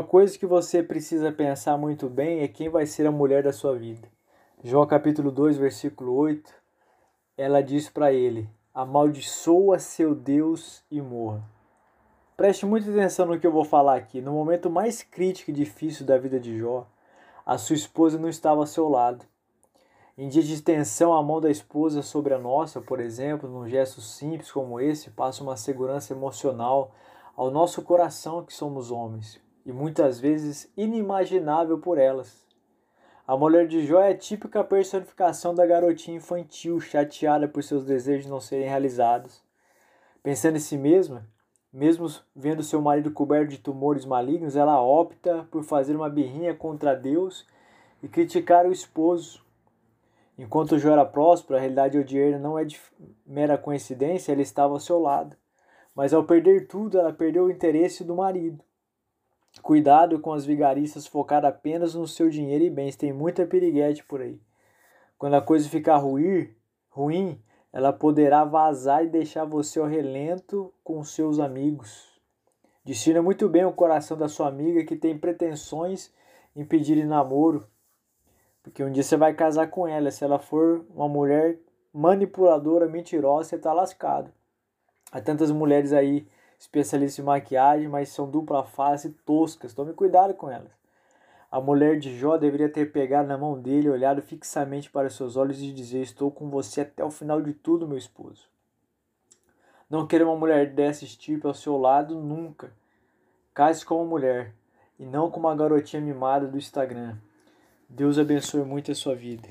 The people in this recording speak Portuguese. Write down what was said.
coisa que você precisa pensar muito bem é quem vai ser a mulher da sua vida. Jó capítulo 2, versículo 8, ela diz para ele: Amaldiçoa seu Deus e morra. Preste muita atenção no que eu vou falar aqui. No momento mais crítico e difícil da vida de Jó, a sua esposa não estava ao seu lado. Em dia de tensão, a mão da esposa sobre a nossa, por exemplo, num gesto simples como esse, passa uma segurança emocional ao nosso coração que somos homens, e muitas vezes inimaginável por elas. A mulher de Jó é a típica personificação da garotinha infantil chateada por seus desejos não serem realizados. Pensando em si mesma, mesmo vendo seu marido coberto de tumores malignos, ela opta por fazer uma birrinha contra Deus e criticar o esposo. Enquanto Jó era próspero, a realidade odier não é de mera coincidência, ele estava ao seu lado. Mas ao perder tudo, ela perdeu o interesse do marido. Cuidado com as vigaristas focadas apenas no seu dinheiro e bens, tem muita piriguete por aí. Quando a coisa ficar ruim, ruim, ela poderá vazar e deixar você ao relento com seus amigos. Destina muito bem o coração da sua amiga que tem pretensões em pedir namoro, porque um dia você vai casar com ela. Se ela for uma mulher manipuladora, mentirosa, você está lascado. Há tantas mulheres aí especialistas em maquiagem, mas são dupla face toscas. Tome cuidado com elas. A mulher de Jó deveria ter pegado na mão dele, olhado fixamente para seus olhos e dizer: Estou com você até o final de tudo, meu esposo. Não queira uma mulher dessa tipo ao seu lado nunca. Case com uma mulher e não com uma garotinha mimada do Instagram. Deus abençoe muito a sua vida.